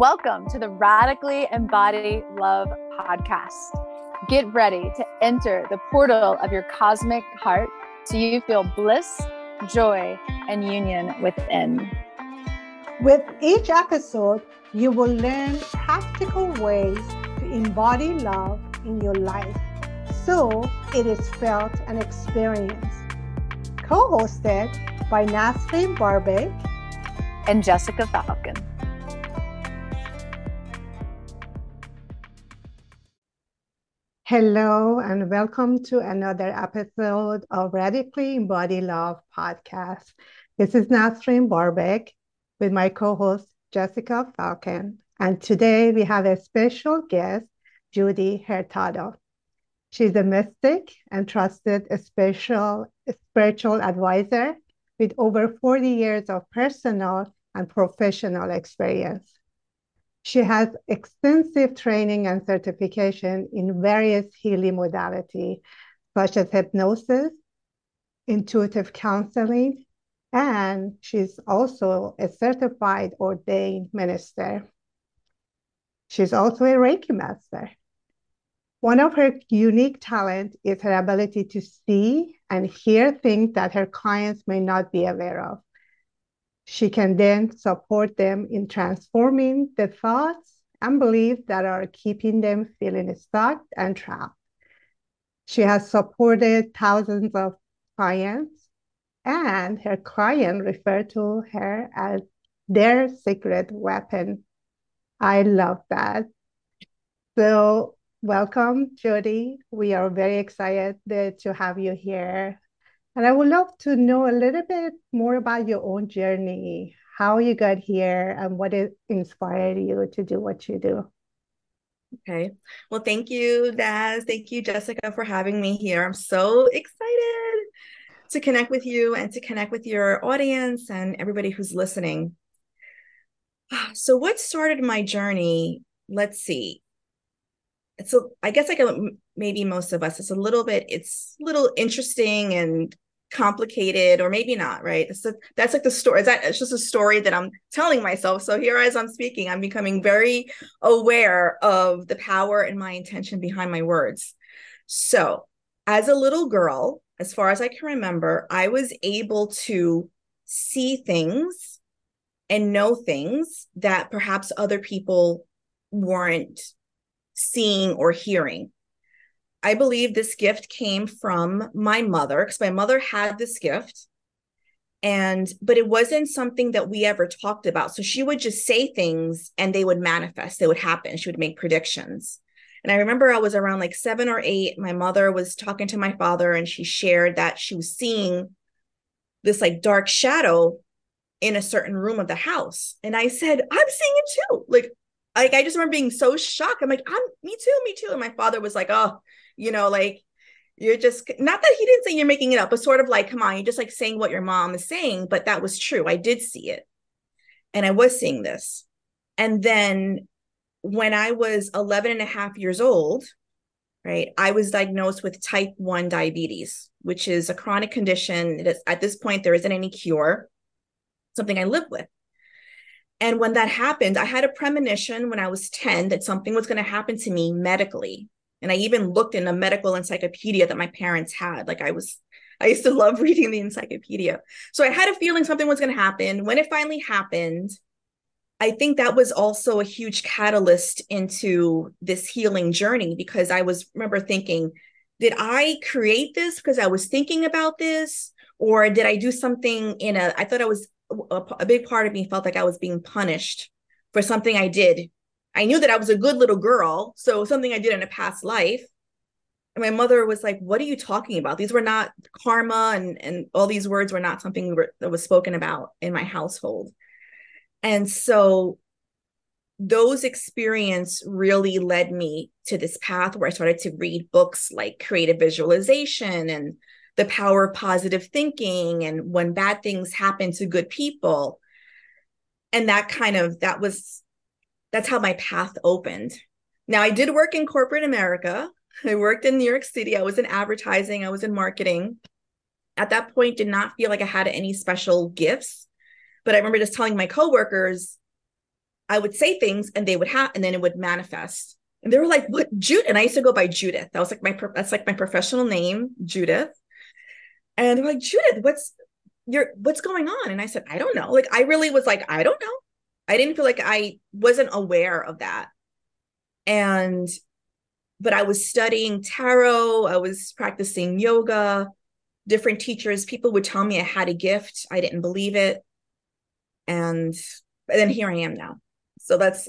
Welcome to the Radically Embody Love podcast. Get ready to enter the portal of your cosmic heart so you feel bliss, joy, and union within. With each episode, you will learn practical ways to embody love in your life so it is felt and experienced. Co hosted by Nasrin Barbic and Jessica Falcon. Hello, and welcome to another episode of Radically Embody Love podcast. This is Nasrin Barbic with my co host, Jessica Falcon. And today we have a special guest, Judie Hurtado. She's a mystic and trusted special spiritual advisor with over 40 years of personal and professional experience. She has extensive training and certification in various healing modalities, such as hypnosis, intuitive counseling, and she's also a certified ordained minister. She's also a Reiki master. One of her unique talents is her ability to see and hear things that her clients may not be aware of. She can then support them in transforming the thoughts and beliefs that are keeping them feeling stuck and trapped. She has supported thousands of clients, and her client referred to her as their secret weapon. I love that. So, welcome, Jody. We are very excited to have you here and I would love to know a little bit more about your own journey, how you got here, and what inspired you to do what you do. Okay. Well, thank you, Naz. Thank you, Jessica, for having me here. I'm so excited to connect with you and to connect with your audience and everybody who's listening. So, what started my journey? Let's see. So, I guess like maybe most of us, it's a little bit, it's a little interesting and complicated or maybe not right? So that's like the story Is that it's just a story that i'm telling myself. So here as i'm speaking i'm becoming very aware of the power and my intention behind my words. So as a little girl as far as i can remember i was able to see things and know things that perhaps other people weren't seeing or hearing. I believe this gift came from my mother because my mother had this gift. And but it wasn't something that we ever talked about. So she would just say things and they would manifest they would happen. She would make predictions. And i remember i was around like 7 or 8 my mother was talking to my father and she shared that she was seeing this like dark shadow in a certain room of the house. And i said i'm seeing it too. Like like i just remember being so shocked i'm like i'm me too me too and my father was like oh you know, like you're just not that he didn't say you're making it up, but sort of like, come on, you're just like saying what your mom is saying. But that was true. I did see it. And I was seeing this. And then when I was 11 and a half years old, right, I was diagnosed with type 1 diabetes, which is a chronic condition. At this point, there isn't any cure, something I live with. And when that happened, I had a premonition when I was 10 that something was going to happen to me medically and I even looked in a medical encyclopedia that my parents had. Like I was, I used to love reading the encyclopedia. So I had a feeling something was going to happen. When it finally happened, I think that was also a huge catalyst into this healing journey because I was remember thinking, did I create this because I was thinking about this? Or did I do something in a, I thought I was, a, a big part of me felt like I was being punished for something I did I knew that I was a good little girl. So something I did in a past life. And my mother was like, What are you talking about? These were not karma and, and all these words were not something that was spoken about in my household. And so those experience really led me to this path where I started to read books like creative visualization and the power of positive thinking and when bad things happen to good people. And that kind of that was that's how my path opened. Now, I did work in corporate America. I worked in New York City. I was in advertising, I was in marketing. At that point, did not feel like I had any special gifts. But I remember just telling my coworkers, I would say things and they would have, and then it would manifest. And they were like, "What, jude And I used to go by Judith. That was like my that's like my professional name, Judith. And they're like, "Judith, what's your what's going on?" And I said, "I don't know." Like I really was like, "I don't know." I didn't feel like I wasn't aware of that. And but I was studying tarot, I was practicing yoga, different teachers, people would tell me I had a gift. I didn't believe it. And, and then here I am now. So that's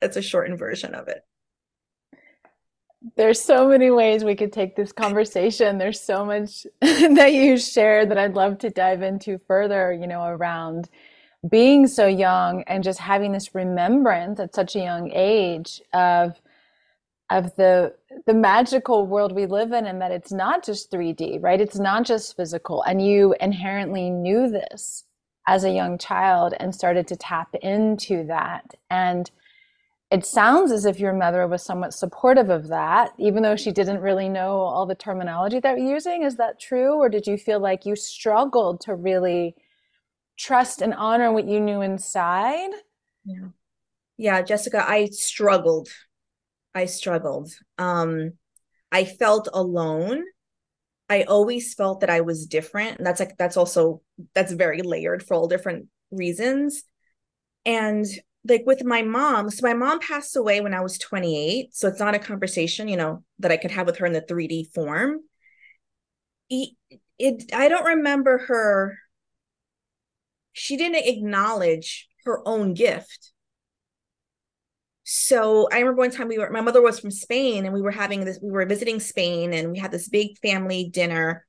that's a shortened version of it. There's so many ways we could take this conversation. There's so much that you shared that I'd love to dive into further, you know, around being so young and just having this remembrance at such a young age of of the the magical world we live in and that it's not just 3D, right? It's not just physical. And you inherently knew this as a young child and started to tap into that. And it sounds as if your mother was somewhat supportive of that, even though she didn't really know all the terminology that you're using. Is that true? Or did you feel like you struggled to really trust and honor what you knew inside? Yeah. Yeah, Jessica, I struggled I struggled. Um, I felt alone. I always felt that I was different. And that's like, that's also, that's very layered for all different reasons. And like with my mom, so my mom passed away when I was 28. So it's not a conversation, you know, that I could have with her in the 3D form. It, it I don't remember her, she didn't acknowledge her own gift so I remember one time we were my mother was from Spain and we were having this we were visiting Spain and we had this big family dinner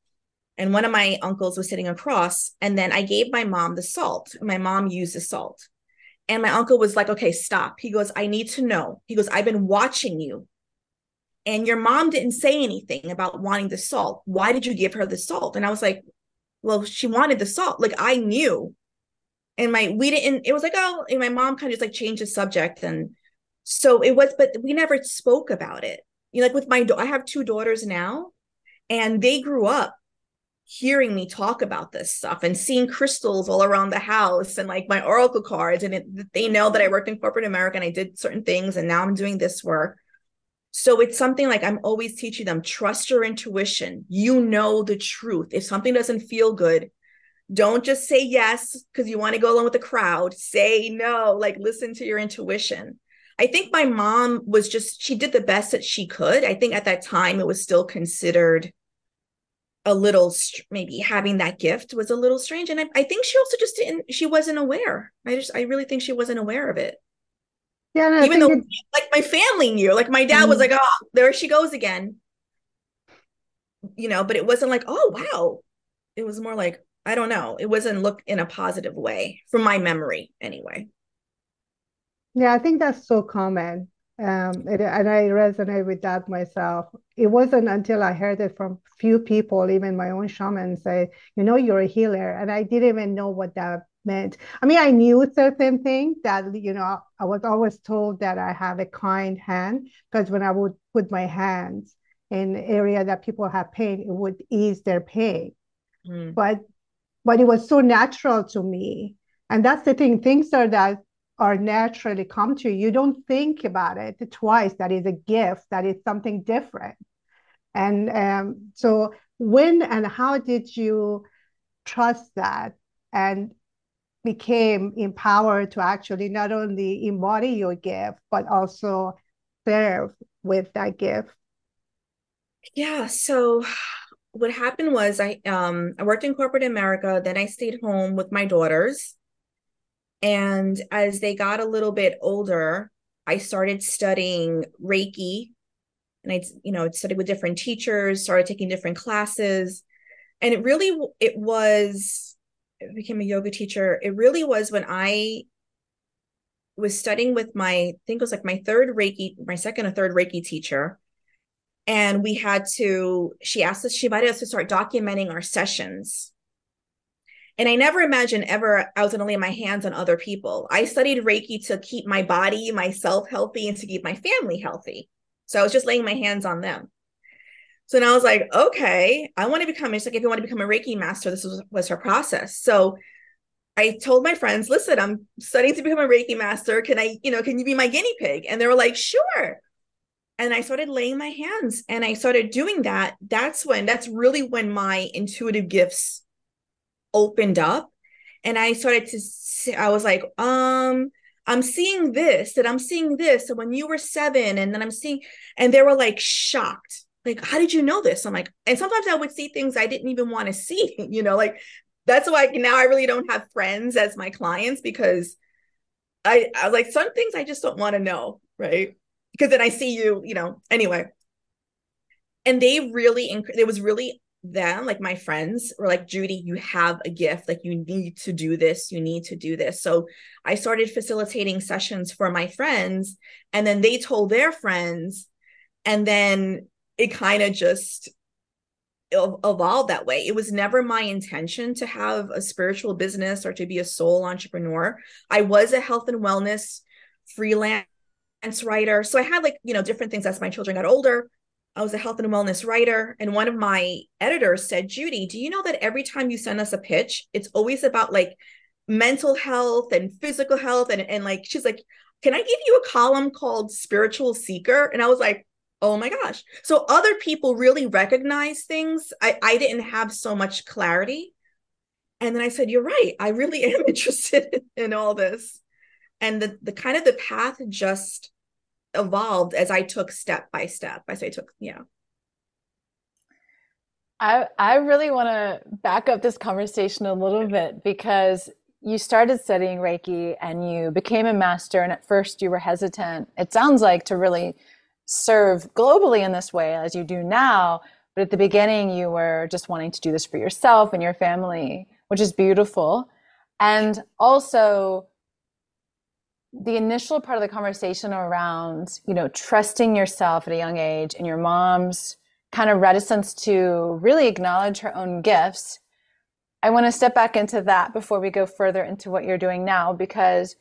and one of my uncles was sitting across and then I gave my mom the salt. My mom used the salt. And my uncle was like, "Okay, stop." He goes, "I need to know." He goes, "I've been watching you. And your mom didn't say anything about wanting the salt. Why did you give her the salt?" And I was like, "Well, she wanted the salt. Like I knew." And my we didn't it was like, "Oh, and my mom kind of just like changed the subject and so it was but we never spoke about it you know like with my i have two daughters now and they grew up hearing me talk about this stuff and seeing crystals all around the house and like my oracle cards and it, they know that i worked in corporate america and i did certain things and now i'm doing this work. So it's something like i'm always teaching them trust your intuition. You know the truth. If something doesn't feel good don't just say yes because you want to go along with the crowd. Say no. Like listen to your intuition. I think my mom was just, she did the best that she could. I think at that time it was still considered a little, maybe having that gift was a little strange. And I, I think she also just didn't, she wasn't aware. I just, I really think she wasn't aware of it. Yeah. No, Even though, it, like, my family knew, like, my dad mm-hmm. was like, oh, there she goes again. You know, but it wasn't like, oh, wow. It was more like, I don't know. It wasn't look in a positive way from my memory anyway. Yeah, I think that's so common. Um, it, and I resonate with that myself. It wasn't until I heard it from few people, even my own shaman, say, "You know, you're a healer," and I didn't even know what that meant. I mean, I knew certain things that you know. I was always told that I have a kind hand because when I would put my hands in area that people have pain, it would ease their pain. Mm. But but it was so natural to me, and that's the thing. Things are that are naturally come to you. You don't think about it twice. That is a gift. That is something different. And um, so, when and how did you trust that and became empowered to actually not only embody your gift but also serve with that gift? Yeah. So what happened was I um I worked in corporate America. Then I stayed home with my daughters and as they got a little bit older, I started studying Reiki and I, you know, studied with different teachers, started taking different classes. And it really, it was, I became a yoga teacher. It really was when I was studying with my, I think it was like my third Reiki, my second or third Reiki teacher. And we had to, she asked us, she invited us to start documenting our sessions and I never imagined ever I was going to lay my hands on other people. I studied Reiki to keep my body, myself healthy, and to keep my family healthy. So I was just laying my hands on them. So now I was like, okay, I want to become, it's like if you want to become a Reiki master, this was, was her process. So I told my friends, listen, I'm studying to become a Reiki master. Can I, you know, can you be my guinea pig? And they were like, sure. And I started laying my hands and I started doing that. That's when, that's really when my intuitive gifts opened up. And I started to, see, I was like, um, I'm seeing this and I'm seeing this. And when you were seven, and then I'm seeing, and they were like shocked. Like, how did you know this? I'm like, and sometimes I would see things I didn't even want to see, you know, like that's why now I really don't have friends as my clients because I, I like some things I just don't want to know, right? Because then I see you, you know, anyway. And they really, it was really them, like my friends, were like, Judie, you have a gift. Like, you need to do this. You need to do this. So I started facilitating sessions for my friends. And then they told their friends. And then it kind of just evolved that way. It was never my intention to have a spiritual business or to be a sole entrepreneur. I was a health and wellness freelance writer. So I had like, you know, different things as my children got older. I was a health and wellness writer. And one of my editors said, Judie, do you know that every time you send us a pitch, it's always about like mental health and physical health? And, and like, she's like, can I give you a column called Spiritual Seeker? And I was like, oh my gosh. So other people really recognize things. I, I didn't have so much clarity. And then I said, you're right. I really am interested in all this. And the, the kind of the path just evolved as I took step by step. I took, yeah. I I really want to back up this conversation a little bit because you started studying Reiki and you became a master and at first you were hesitant. It sounds like to really serve globally in this way as you do now, but at the beginning you were just wanting to do this for yourself and your family, which is beautiful. And also the initial part of the conversation around you know trusting yourself at a young age and your mom's kind of reticence to really acknowledge her own gifts i want to step back into that before we go further into what you're doing now because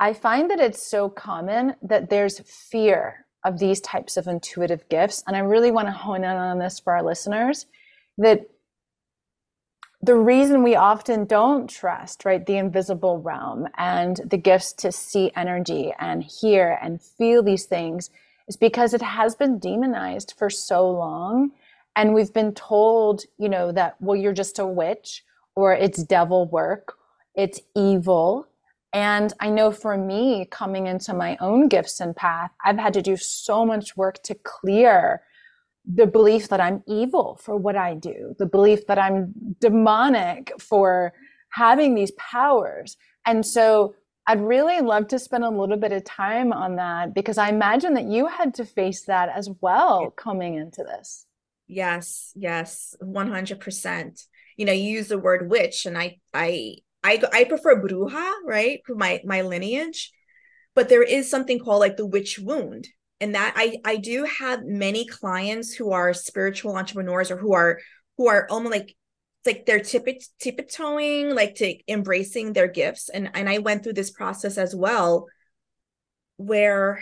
i find that it's so common that there's fear of these types of intuitive gifts and i really want to hone in on this for our listeners that the reason we often don't trust, right, the invisible realm and the gifts to see energy and hear and feel these things is because it has been demonized for so long. And we've been told, you know, that, well, you're just a witch or it's devil work, it's evil. And I know for me, coming into my own gifts and path, I've had to do so much work to clear the belief that I'm evil for what I do, the belief that I'm demonic for having these powers. And so I'd really love to spend a little bit of time on that because I imagine that you had to face that as well coming into this. Yes, yes, 100%. You know, you use the word witch and I I I I prefer bruja, right? For My my lineage. But there is something called like the witch wound and that I I do have many clients who are spiritual entrepreneurs or who are who are almost like like they're tiptoeing like to embracing their gifts. And and I went through this process as well where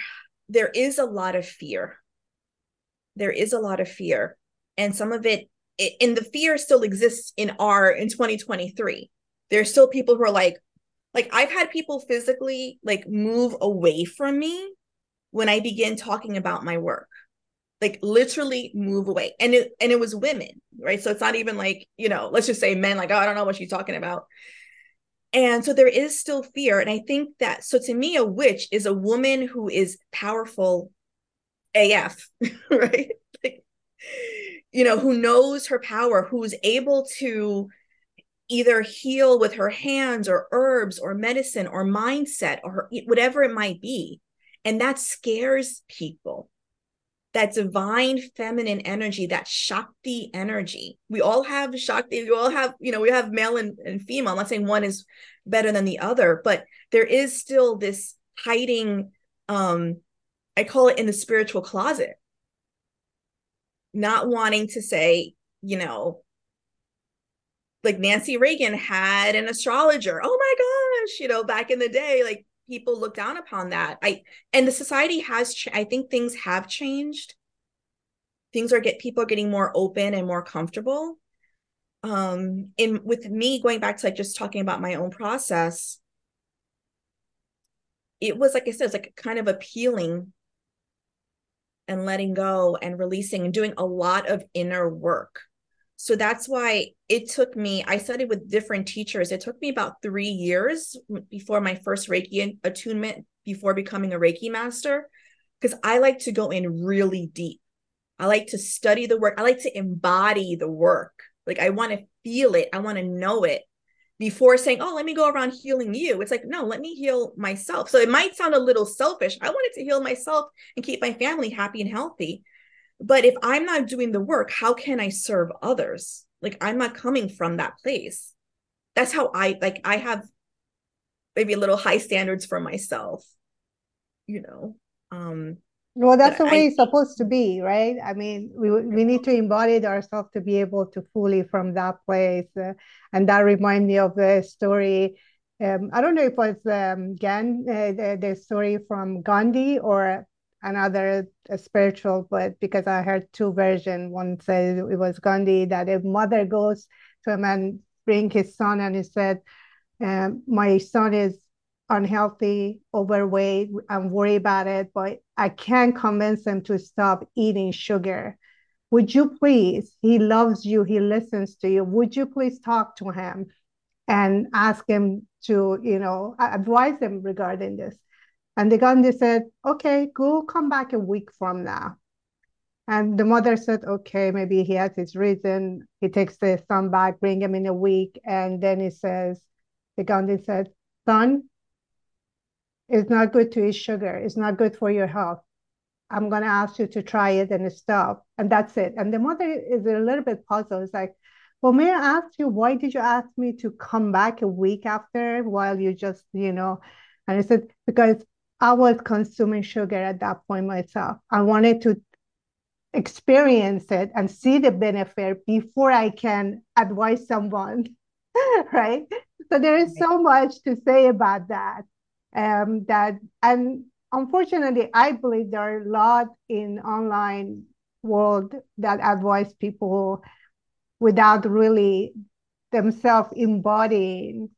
there is a lot of fear. There is a lot of fear. And some of it and the fear still exists in our in 2023 there's still people who are like like I've had people physically like move away from me when I begin talking about my work. Like literally move away. And it and it was women, right? So it's not even like, you know, let's just say men like, oh, I don't know what she's talking about. And so there is still fear. And I think that so to me, a witch is a woman who is powerful AF, right? Like, you know, who knows her power, who's able to either heal with her hands or herbs or medicine or mindset or her, whatever it might be and that scares people. That divine feminine energy, that Shakti energy. We all have Shakti. We all have, you know, we have male and, and female. I'm not saying one is better than the other, but there is still this hiding, um, I call it in the spiritual closet. Not wanting to say, you know, like Nancy Reagan had an astrologer. Oh my gosh, you know, back in the day, like people look down upon that. I and the society has i think things have changed. Things are get people are getting more open and more comfortable. Um in with me going back to like just talking about my own process it was like i said it's like kind of appealing and letting go and releasing and doing a lot of inner work so that's why it took me i studied with different teachers it took me about three years before my first reiki attunement before becoming a reiki master because i like to go in really deep i like to study the work i like to embody the work like I want to feel it, I want to know it before saying, "Oh, let me go around healing you." It's like, "No, let me heal myself." So it might sound a little selfish. I wanted to heal myself and keep my family happy and healthy. But if I'm not doing the work, how can I serve others? Like I'm not coming from that place. That's how I like I have maybe a little high standards for myself, you know. Um well, that's the way I, it's supposed to be, right? I mean, we we need to embody ourselves to be able to fully from that place, uh, and that reminds me of the story. Um, I don't know if it was um, Gan, uh, the, the story from Gandhi or another spiritual, but because I heard two versions. One said it was Gandhi that a mother goes to him and bring his son, and he said, um, "My son is unhealthy, overweight, I'm worried about it, but I can't convince him to stop eating sugar. Would you please? He loves you, he listens to you. Would you please talk to him and ask him to, you know, advise him regarding this? And the Gandhi said, okay, go come back a week from now. And the mother said, okay, maybe he has his reason. He takes the son back, bring him in a week. And then he says, the Gandhi said, son, it's not good to eat sugar. It's not good for your health. I'm going to ask you to try it and stop. And that's it. And the mother is a little bit puzzled. It's like, well, may I ask you, why did you ask me to come back a week after while you just, you know? And I said, because I was consuming sugar at that point myself. I wanted to experience it and see the benefit before I can advise someone, right? So there is so much to say about that um, that and unfortunately i believe there are a lot in online world that advise people without really themselves embodying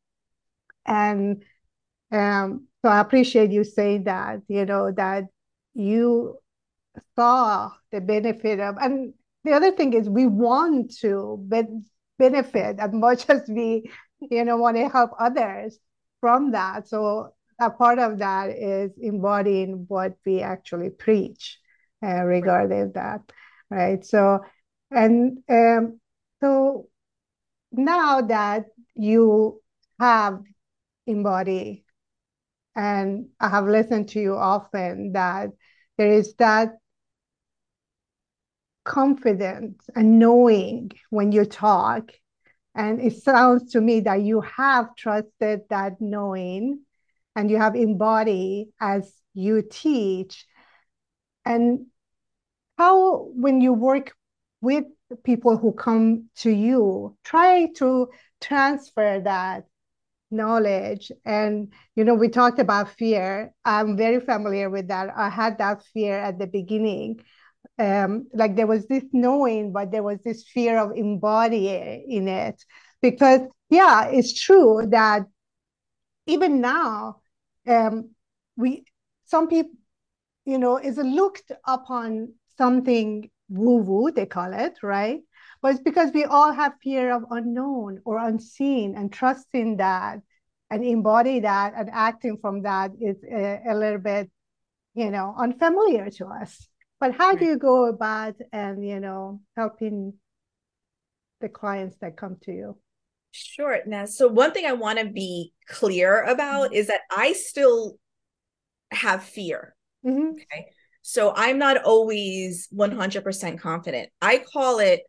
and um, so i appreciate you saying that you know that you saw the benefit of and the other thing is we want to be- benefit as much as we you know want to help others from that so a part of that is embodying what we actually preach uh, regarding that, right? So, and um, so now that you have embodied, and I have listened to you often, that there is that confidence and knowing when you talk. And it sounds to me that you have trusted that knowing and you have embodied as you teach and how when you work with people who come to you try to transfer that knowledge. And you know we talked about fear. I'm very familiar with that. I had that fear at the beginning. Um like there was this knowing but there was this fear of embodying in it. Because yeah it's true that even now um, we some people, you know, is looked upon something woo woo, they call it, right? But it's because we all have fear of unknown or unseen, and trusting that and embody that and acting from that is a, a little bit, you know, unfamiliar to us. But how right. do you go about and you know helping the clients that come to you? Sure. Now, so one thing I want to be clear about mm-hmm. is that I still have fear. Mm-hmm. Okay. So I'm not always 100% confident. I call it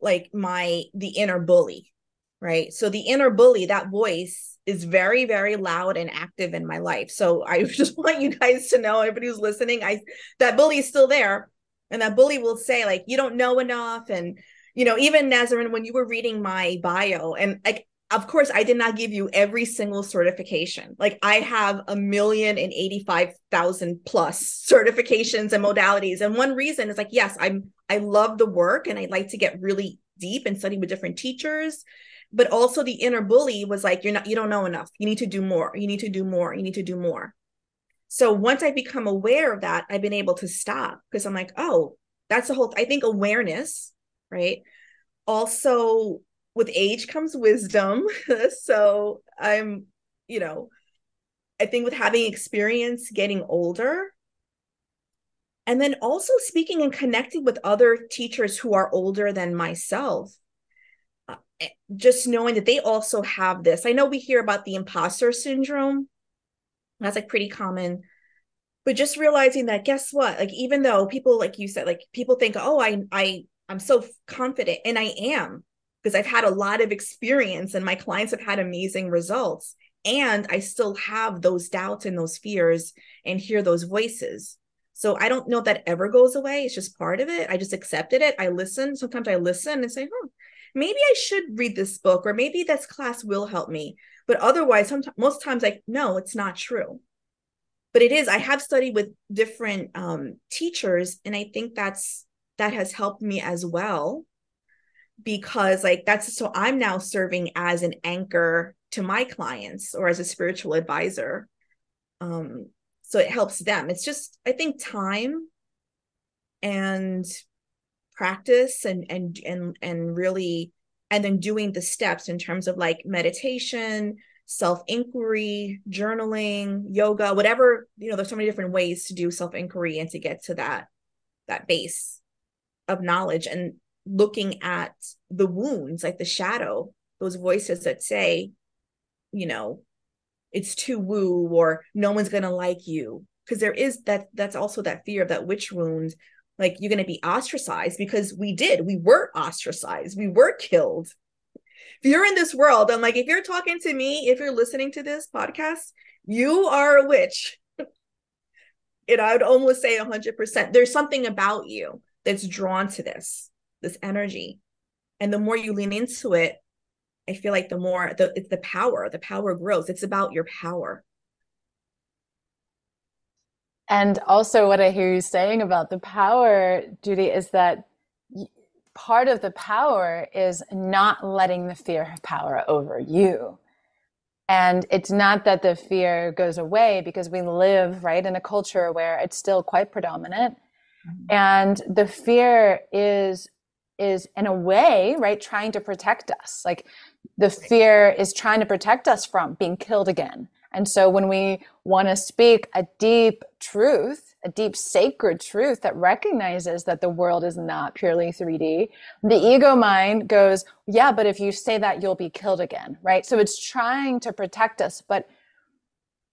like my the inner bully, right? So the inner bully, that voice is very very loud and active in my life. So I just want you guys to know everybody who's listening, I that bully is still there and that bully will say like you don't know enough and you know, even Nasrin, when you were reading my bio, and like, of course, I did not give you every single certification. Like, I have a million and 85,000 plus certifications and modalities. And one reason is like, yes, I'm, I love the work and I like to get really deep and study with different teachers but also the inner bully was like you're not you don't know enough. You need to do more. You need to do more. You need to do more. So once i become aware of that i've been able to stop because i'm like oh that's the whole i think awareness right? Also with age comes wisdom. So i'm you know i think with having experience getting older and then also speaking and connecting with other teachers who are older than myself uh, eh, just knowing that they also have this. I know we hear about the imposter syndrome. That's like pretty common. But just realizing that guess what? Like even though people like you said like people think oh i i i'm so confident and i am because i've had a lot of experience and my clients have had amazing results and i still have those doubts and those fears and hear those voices so I don't know if that ever goes away. It's just part of it. I just accepted it. I listen. Sometimes I listen and say, "Oh, maybe I should read this book, or maybe this class will help me. But otherwise, sometimes most times, like, no, it's not true. But it is. I have studied with different um, teachers, and I think that's that has helped me as well because like that's so i'm now serving as an anchor to my clients or as a spiritual advisor. Um so it helps them. It's just i think time and practice and and and and really and then doing the steps in terms of like meditation self inquiry journaling yoga whatever you know there's so many different ways to do self inquiry and to get to that that base of knowledge. And looking at the wounds like the shadow those voices that say you know it's too woo or no one's gonna like you. Because there is that that's also that fear of that witch wound like you're gonna be ostracized because we did we were ostracized we were killed. If you're in this world i'm like if you're talking to me if you're listening to this podcast you are a witch. And i would almost say 100% there's something about you that's drawn to this this energy and the more you lean into it I feel like the more the it's the power, the power grows. It's about your power. And also, what I hear you saying about the power, Judie, is that part of the power is not letting the fear have power over you. And it's not that the fear goes away because we live right in a culture where it's still quite predominant. Mm-hmm. And the fear is is in a way right trying to protect us like the fear is trying to protect us from being killed again. And so when we want to speak a deep truth, a deep sacred truth that recognizes that the world is not purely 3D, the ego mind goes, yeah, but if you say that, you'll be killed again, right? So it's trying to protect us. But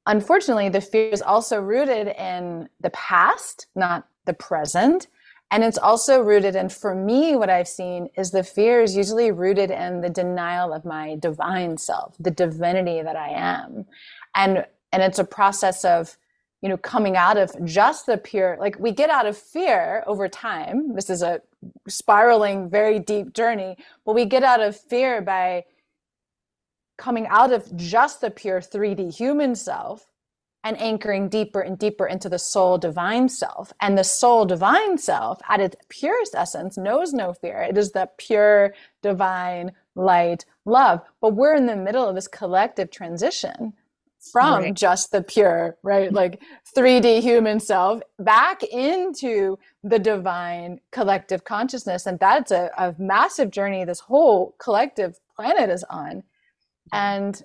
unfortunately, the fear is also rooted in the past, not the present. And it's also rooted in, for me, what I've seen is the fear is usually rooted in the denial of my divine self, the divinity that I am. And, and it's a process of, you know, coming out of just the pure, like we get out of fear over time. This is a spiraling, very deep journey, but we get out of fear by coming out of just the pure 3D human self and anchoring deeper and deeper into the soul divine self. And the soul divine self, at its purest essence, knows no fear. It is the pure divine light love. But we're in the middle of this collective transition from right. just the pure, right? Like 3D human self back into the divine collective consciousness. And that's a, a massive journey this whole collective planet is on. And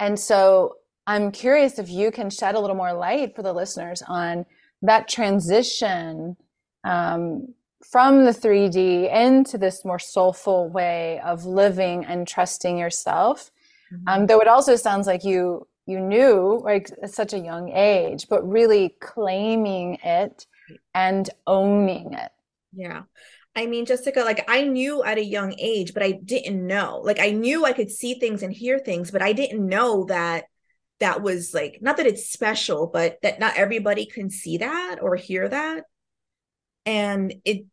and so I'm curious if you can shed a little more light for the listeners on that transition um, from the 3D into this more soulful way of living and trusting yourself. Mm-hmm. Um, though it also sounds like you you knew like at such a young age, but really claiming it and owning it. Yeah. I mean, Jessica, like I knew at a young age, but I didn't know. Like I knew I could see things and hear things, but I didn't know that that was like not that it's special but that not everybody can see that or hear that and it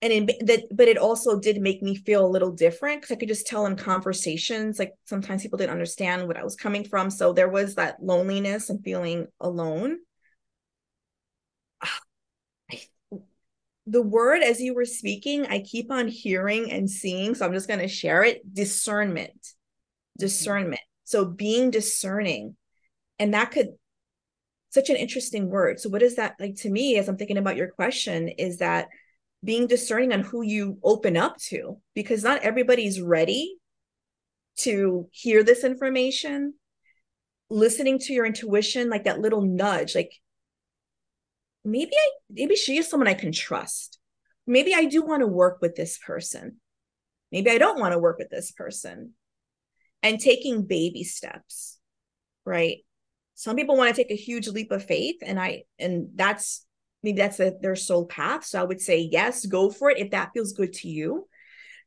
and it, that but it also did make me feel a little different because i could just tell in conversations like sometimes people didn't understand what i was coming from so there was that loneliness and feeling alone the word as you were speaking, I keep on hearing and seeing. So I'm just going to share it discernment. Mm-hmm. Discernment. So being discerning. And that could, such an interesting word. So, what is that like to me as I'm thinking about your question? Is that being discerning on who you open up to? Because not everybody's ready to hear this information. Listening to your intuition, like that little nudge, like maybe I maybe she is someone I can trust. Maybe I do want to work with this person. Maybe I don't want to work with this person. And taking baby steps, right? Some people want to take a huge leap of faith, and I and that's maybe that's a, their soul path. So I would say yes, go for it if that feels good to you.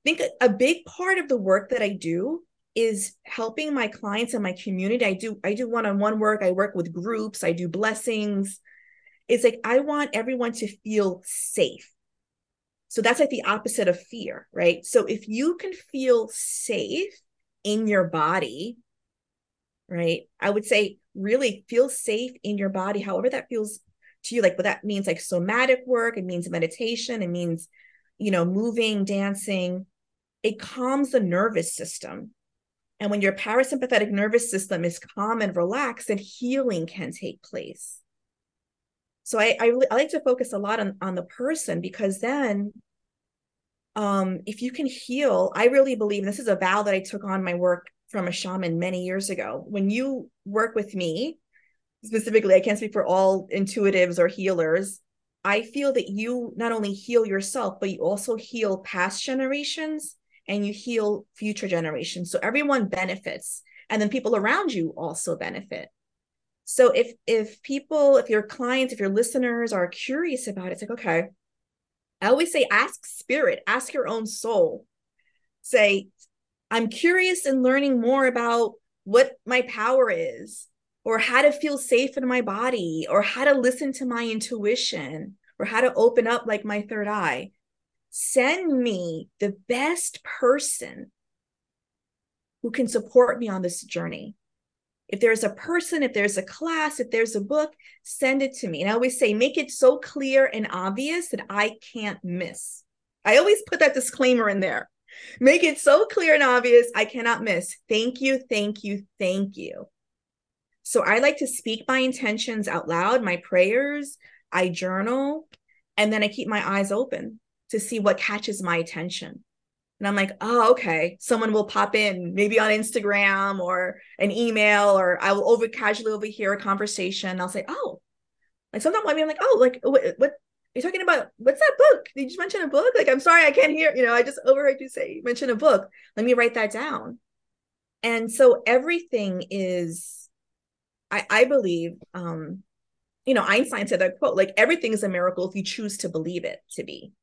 I think a, a big part of the work that I do is helping my clients and my community. I do I do one-on-one work. I work with groups. I do blessings it's like I want everyone to feel safe. So that's like the opposite of fear, right? So if you can feel safe in your body, right? I would say really feel safe in your body, however that feels to you. Like what that means, like somatic work, it means meditation, it means, you know, moving, dancing. It calms the nervous system. And when your parasympathetic nervous system is calm and relaxed, then healing can take place. So I, I, I like to focus a lot on, on the person because then um, if you can heal, I really believe this is a vow that I took on my work from a shaman many years ago. When you work with me, specifically, I can't speak for all intuitives or healers. I feel that you not only heal yourself, but you also heal past generations and you heal future generations. So everyone benefits. And then people around you also benefit. So if if people, if your clients, if your listeners are curious about it, it's like, okay, I always say ask spirit, ask your own soul. Say, I'm curious in learning more about what my power is, or how to feel safe in my body, or how to listen to my intuition, or how to open up like my third eye. Send me the best person who can support me on this journey. If there's a person, if there's a class, if there's a book, send it to me. And I always say, make it so clear and obvious that I can't miss. I always put that disclaimer in there. Make it so clear and obvious, I cannot miss. Thank you, thank you, thank you. So I like to speak my intentions out loud, my prayers, I journal, and then I keep my eyes open to see what catches my attention. And I'm like, oh, okay. Someone will pop in, maybe on Instagram or an email, or I will over casually overhear a conversation. I'll say, oh, like sometimes I mean, I'm like, oh, like what, what you're talking about? What's that book? Did you mention a book? Like, I'm sorry, I can't hear. You know, I just overheard you say mention a book. Let me write that down. And so everything is, I, I believe, um, you know, Einstein said that quote, like everything is a miracle if you choose to believe it to be.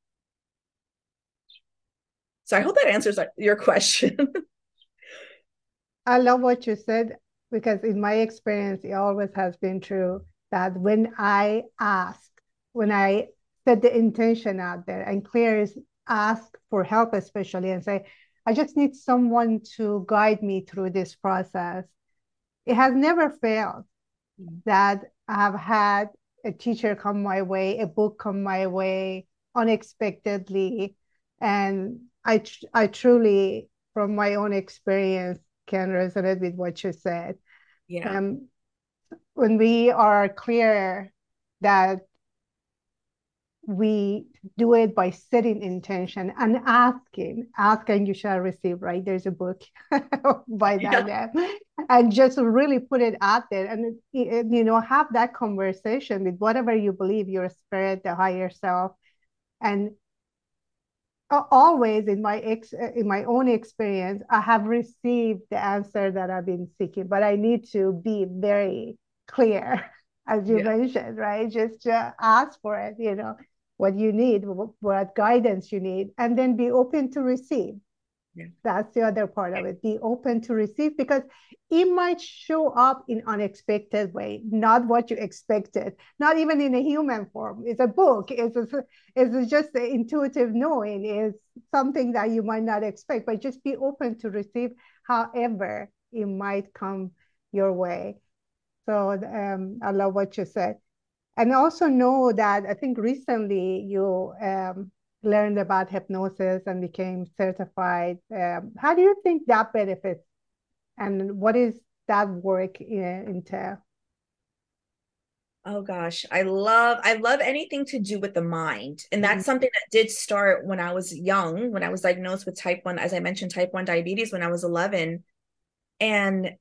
So I hope that answers your question. I love what you said because in my experience, it always has been true that when I ask, when I set the intention out there and clears ask for help, especially and say, I just need someone to guide me through this process. It has never failed that I have had a teacher come my way, a book come my way unexpectedly, and I tr- I truly, from my own experience, can resonate with what you said. Yeah. Um, when we are clear that we do it by setting intention and asking, ask and you shall receive, right? There's a book by that yeah. and just really put it out there and, you know, have that conversation with whatever you believe, your spirit, the higher self, and always in my ex in my own experience i have received the answer that i've been seeking but i need to be very clear as you yeah. mentioned right just uh, ask for it you know what you need what guidance you need and then be open to receive yeah. That's the other part of it. Be open to receive because it might show up in unexpected way, not what you expected, not even in a human form. It's a book. It's a, it's just the intuitive knowing is something that you might not expect, but just be open to receive however it might come your way. So um, I love what you said. and also know that I think recently you um, learned about hypnosis and became certified. Um, how do you think that benefits, and what is that work in, entail? Oh gosh, I love I love anything to do with the mind. And that's mm-hmm. something that did start when I was young, when I was diagnosed with type 1 as I mentioned type 1 diabetes when I was 11. And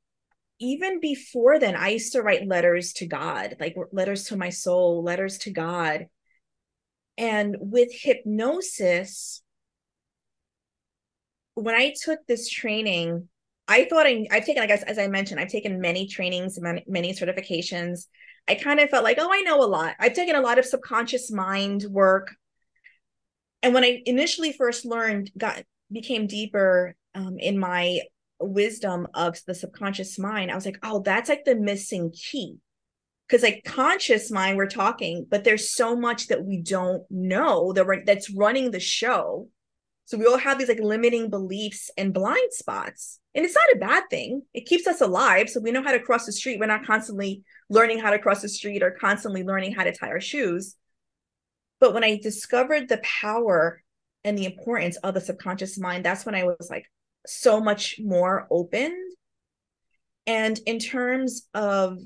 even before then, I used to write letters to God, like letters to my soul, letters to God. And with hypnosis, when I took this training, I thought I, I've taken, I guess, as I mentioned, I've taken many trainings, many, many certifications. I kind of felt like, oh, I know a lot. I've taken a lot of subconscious mind work. And when I initially first learned, got became deeper um, in my wisdom of the subconscious mind, I was like, oh, that's like the missing key. Because like conscious mind, we're talking, but there's so much that we don't know that we're, that's running the show. So we all have these like limiting beliefs and blind spots. And it's not a bad thing. It keeps us alive. So we know how to cross the street. We're not constantly learning how to cross the street or constantly learning how to tie our shoes. But when I discovered the power and the importance of the subconscious mind, that's when I was like, so much more open. And in terms of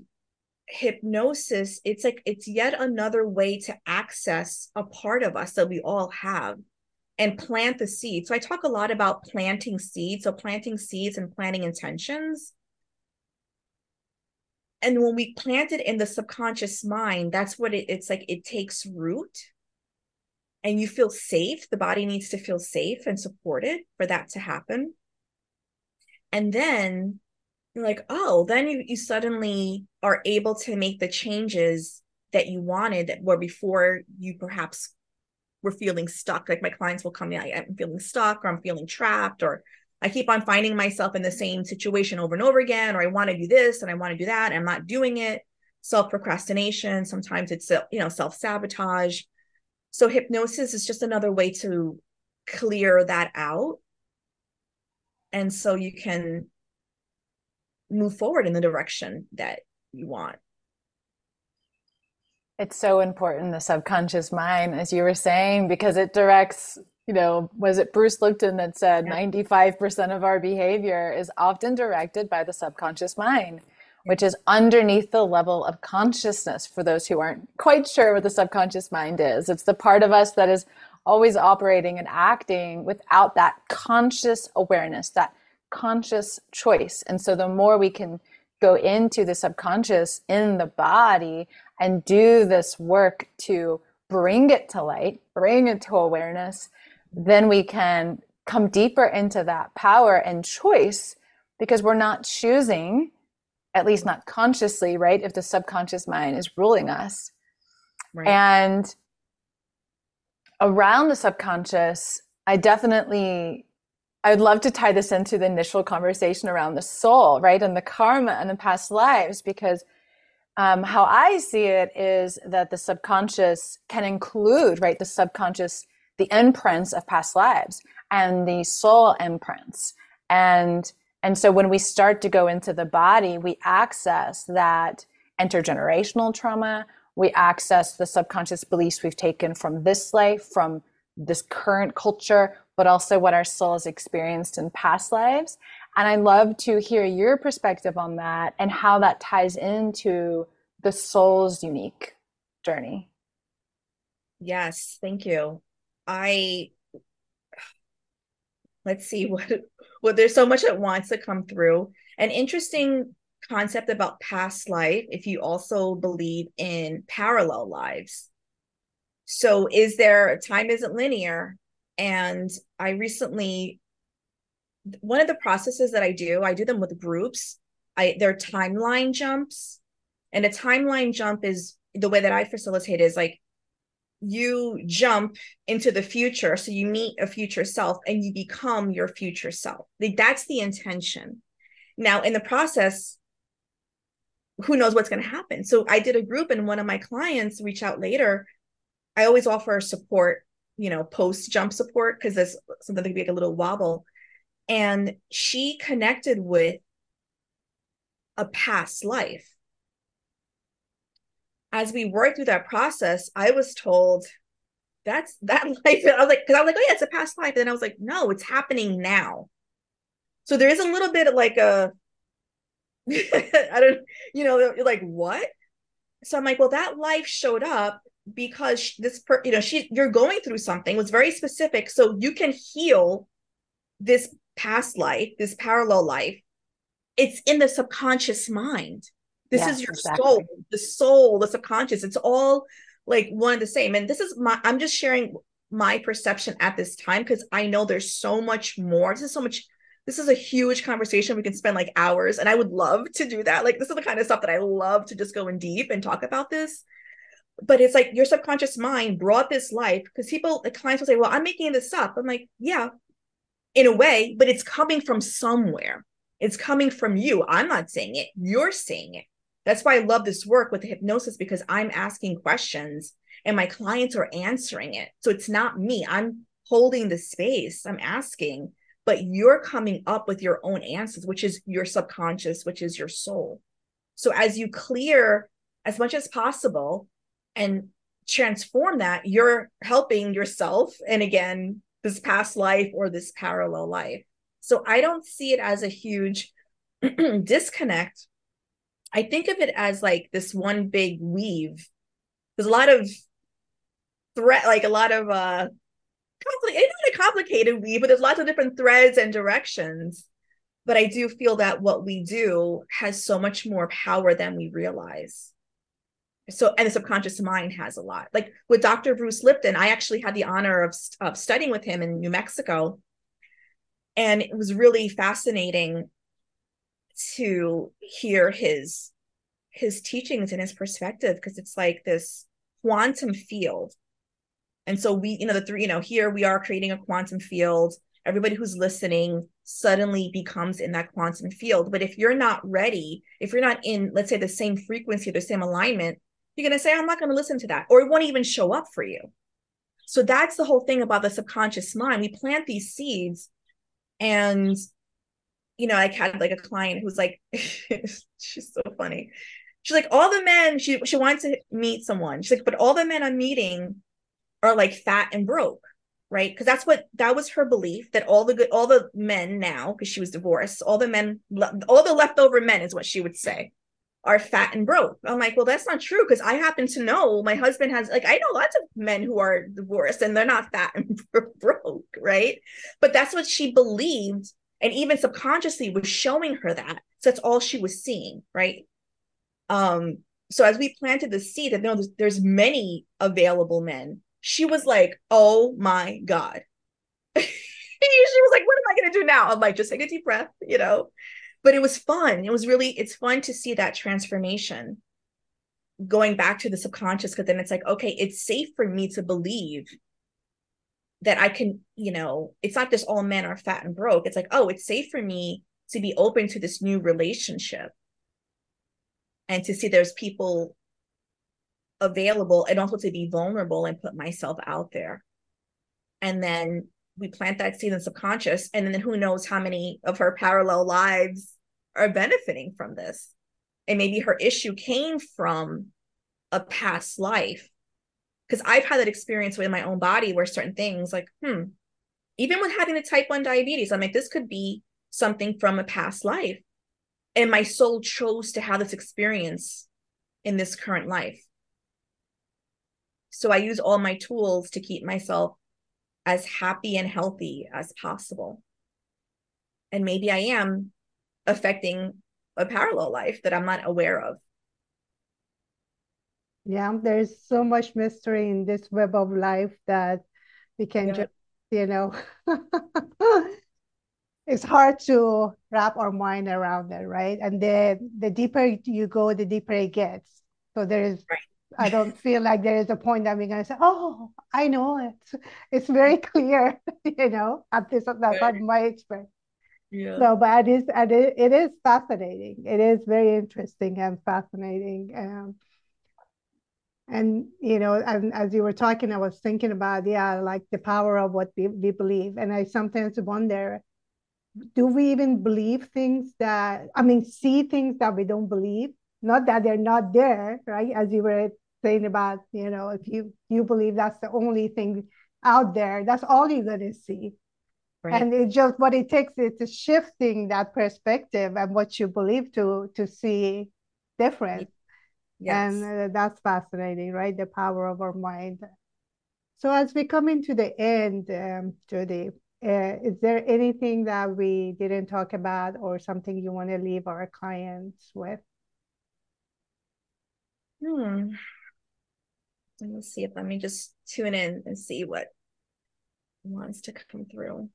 hypnosis, it's like it's yet another way to access a part of us that we all have and plant the seed. So I talk a lot about planting seeds. So planting seeds and planting intentions. And when we plant it in the subconscious mind, that's what it, it's like it takes root and you feel safe. The body needs to feel safe and supported for that to happen and then you're like oh then you, you suddenly are able to make the changes that you wanted that were before you perhaps were feeling stuck. Like my clients will come in i'm feeling stuck or i'm feeling trapped or i keep on finding myself in the same situation over and over again or i want to do this and i want to do that and i'm not doing it. Self procrastination sometimes it's uh, you know self sabotage so hypnosis is just another way to clear that out. And so you can move forward in the direction that you want it's so important the subconscious mind as you were saying because it directs you know was it bruce lipton that said yeah. 95% of our behavior is often directed by the subconscious mind which is underneath the level of consciousness for those who aren't quite sure what the subconscious mind is it's the part of us that is always operating and acting without that conscious awareness, that conscious choice. And so the more we can go into the subconscious in the body and do this work to bring it to light, bring it to awareness, then we can come deeper into that power and choice because we're not choosing, at least not consciously, right? If the subconscious mind is ruling us. Right. And around the subconscious, I definitely I'd love to tie this into the initial conversation around the soul, right? And the karma and the past lives, because um, how I see it is that the subconscious can include, right, the subconscious, the imprints of past lives and the soul imprints. And and so when we start to go into the body, we access that intergenerational trauma, we access the subconscious beliefs we've taken from this life, from this current culture, but also what our soul has experienced in past lives. And I'd love to hear your perspective on that and how that ties into the soul's unique journey. Yes, thank you. I let's see what well there's so much that wants to come through. An interesting concept about past life if you also believe in parallel lives. So, is there time isn't linear? And I recently, one of the processes that I do, I do them with groups. I they're timeline jumps, and a timeline jump is the way that I facilitate is like you jump into the future, so you meet a future self and you become your future self. Like, that's the intention. Now, in the process, who knows what's going to happen. So I did a group and one of my clients reached out later. I always offer support, you know, post jump support because there's something that could be like a little wobble. And she connected with a past life. as we worked through that process, I was told that's that life. I was like, because I was like, oh yeah, it's a past life. And then I was like, no, it's happening now. So there is a little bit of like a, I don't, you know, like what? So I'm like, well, that life showed up because this per, you know, she, you're going through something. Was very specific, so you can heal this past life, this parallel life. It's in the subconscious mind. This is your exactly. soul, the soul, the subconscious. It's all like one and the same. And this is my, I'm just sharing my perception at this time because I know there's so much more. This is so much, this is a huge conversation. We can spend like hours, and I would love to do that. Like, this is the kind of stuff that I love to just go in deep and talk about this. But it's like your subconscious mind brought this life because people, the clients will say, Well, I'm making this up. I'm like, Yeah, in a way, but it's coming from somewhere. It's coming from you. I'm not saying it, you're saying it. That's why I love this work with the hypnosis because I'm asking questions and my clients are answering it. So it's not me. I'm holding the space. I'm asking, but you're coming up with your own answers, which is your subconscious, which is your soul. So as you clear as much as possible and transform that, you're helping yourself and again, this past life or this parallel life. So I don't see it as a huge disconnect I think of it as like this one big weave. There's a lot of threat, like a lot of uh complicated, not a complicated weave, but there's lots of different threads and directions. But I do feel that what we do has so much more power than we realize. So, and the subconscious mind has a lot. Like with Dr. Bruce Lipton, I actually had the honor of, of studying with him in New Mexico. And it was really fascinating to hear his his teachings and his perspective because it's like this quantum field and so we you know the three you know here we are creating a quantum field everybody who's listening suddenly becomes in that quantum field but if you're not ready if you're not in let's say the same frequency the same alignment you're going to say i'm not going to listen to that or it won't even show up for you so that's the whole thing about the subconscious mind we plant these seeds and you know, I had like a client who's like, she's so funny. She's like, all the men, she she wants to meet someone. She's like, but all the men I'm meeting are like fat and broke, right? Because that's what that was her belief that all the good all the men now, because she was divorced, all the men, all the leftover men is what she would say are fat and broke. I'm like, well, that's not true because I happen to know my husband has like I know lots of men who are divorced and they're not fat and broke, right? But that's what she believed and even subconsciously was showing her that. So that's all she was seeing right? Um so as we planted the seed that no there's, there's many available men she was like oh my god. She was like what am i going to do now? I'm like just take a deep breath you know but it was fun it was really it's fun to see that transformation going back to the subconscious because then it's like okay it's safe for me to believe that I can, you know, it's not just all men are fat and broke. It's like, oh, it's safe for me to be open to this new relationship and to see there's people available and also to be vulnerable and put myself out there. And then we plant that seed in subconscious. And then who knows how many of her parallel lives are benefiting from this. And maybe her issue came from a past life because I've had that experience with my own body where certain things like, hmm, even with having the type 1 diabetes, I'm like, this could be something from a past life. And my soul chose to have this experience in this current life. So I use all my tools to keep myself as happy and healthy as possible. And maybe I am affecting a parallel life that I'm not aware of. Yeah, there's so much mystery in this web of life that we can yeah. just, you know, it's hard to wrap our mind around it, right? And the the deeper you go, the deeper it gets. So there is right. I don't feel like there is a point that we're gonna say, "Oh, I know it." It's very clear, you know. At least that's right. my experience. Yeah. So, but it is, it is fascinating. It is very interesting and fascinating. Um, and you know and as you were talking i was thinking about yeah like the power of what we, we believe and i sometimes wonder do we even believe things that i mean see things that we don't believe not that they're not there right as you were saying about, you know, if you you believe that's the only thing out there, that's all you're gonna see. Right. And it just what it takes is shifting that perspective and what you believe to to see different. Yes. And uh, that's fascinating, right? The power of our mind. So as we come into the end, um, Judie, uh, is there anything that we didn't talk about or something you want to leave our clients with? Hmm. Let me see if let me just tune in and see what wants to come through.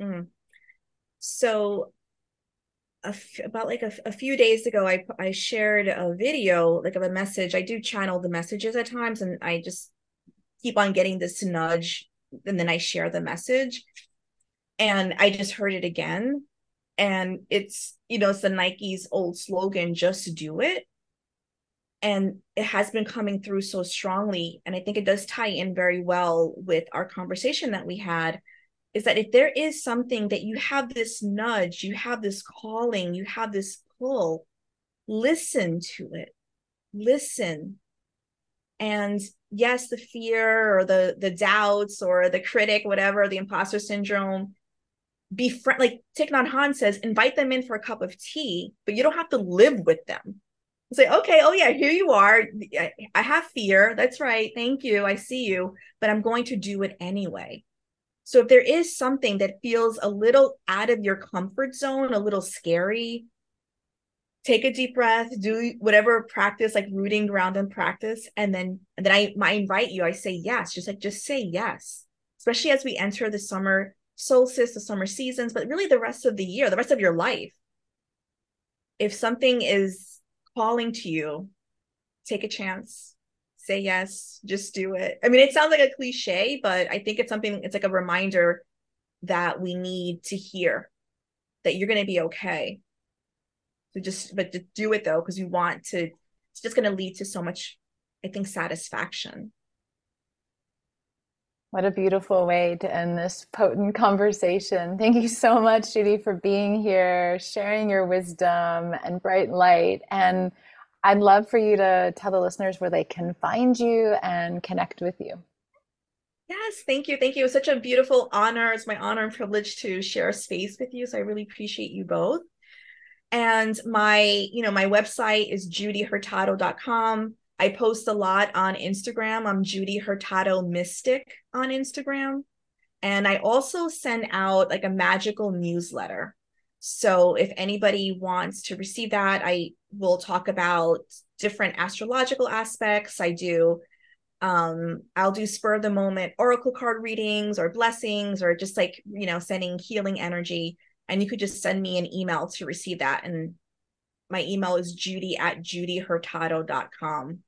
Mm. So about like a, a few days ago I I shared a video like of a message. I do channel the messages at times and I just keep on getting this nudge and then I share the message. And I just heard it again. And it's, you know, it's the Nike's old slogan, just do it. And it has been coming through so strongly. And I think it does tie in very well with our conversation that we had is that if there is something that you have this nudge, you have this calling, you have this pull, listen to it. Listen. And yes, the fear or the the doubts or the critic, whatever, the imposter syndrome, be friend like Thich Nhat says, invite them in for a cup of tea, but you don't have to live with them. Say, okay, oh yeah, here you are. I have fear. That's right. Thank you. I see you, but I'm going to do it anyway so if there is something that feels a little out of your comfort zone, a little scary, take a deep breath, do whatever practice like rooting ground and practice, and then and then I, I invite you. I say yes, just like just say yes, especially as we enter the summer solstice, the summer seasons, but really the rest of the year, the rest of your life. If something is calling to you, take a chance, say yes, just do it. I mean, it sounds like a cliche, but I think it's something, it's like a reminder that we need to hear that you're going to be okay. So just, but to do it though, because you want to, it's just going to lead to so much, I think, satisfaction. What a beautiful way to end this potent conversation. Thank you so much, Judie, for being here, sharing your wisdom and bright light. And I'd love for you to tell the listeners where they can find you and connect with you. Yes, thank you. Thank you. It was such a beautiful honor. It's my honor and privilege to share space with you. So I really appreciate you both. And my, you know, my website is judiehurtado.com. I post a lot on Instagram. I'm Judie Hurtado Mystic on Instagram. And I also send out like a magical newsletter. So if anybody wants to receive that, I will talk about different astrological aspects. I do um I'll do spur of the moment oracle card readings or blessings or just like, you know, sending healing energy. And you could just send me an email to receive that. And my email is judie at judiehurtado.com.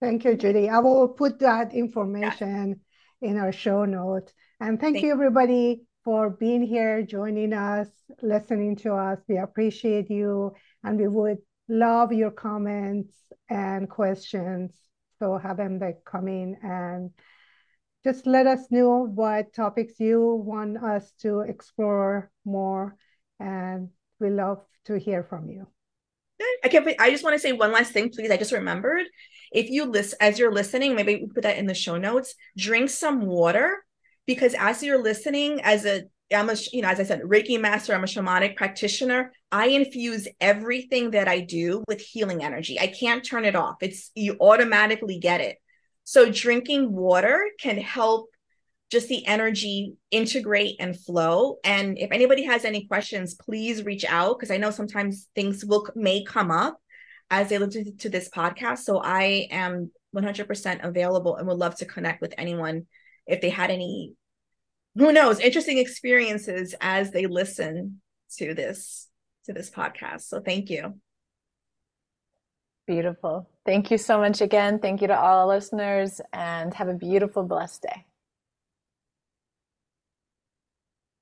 Thank you, Judie. I will put that information yeah. in our show notes. And thank, thank you, everybody for being here, joining us, listening to us. We appreciate you and we would love your comments and questions. So have them come in and just let us know what topics you want us to explore more. And we love to hear from you. I can't. I just want to say one last thing, please. I just remembered. If you list as you're listening, maybe we put that in the show notes. Drink some water because as you're listening as a I'm a, you know, as I said, Reiki master, I'm a shamanic practitioner. I infuse everything that I do with healing energy. I can't turn it off. It's you automatically get it. So drinking water can help just the energy integrate and flow. And if anybody has any questions, please reach out because I know sometimes things will may come up as they listen to this podcast. So I am 100% available and would love to connect with anyone if they had any who knows interesting experiences as they listen to this to this podcast. So thank you. Beautiful. Thank you so much again. Thank you to all listeners and have a beautiful blessed day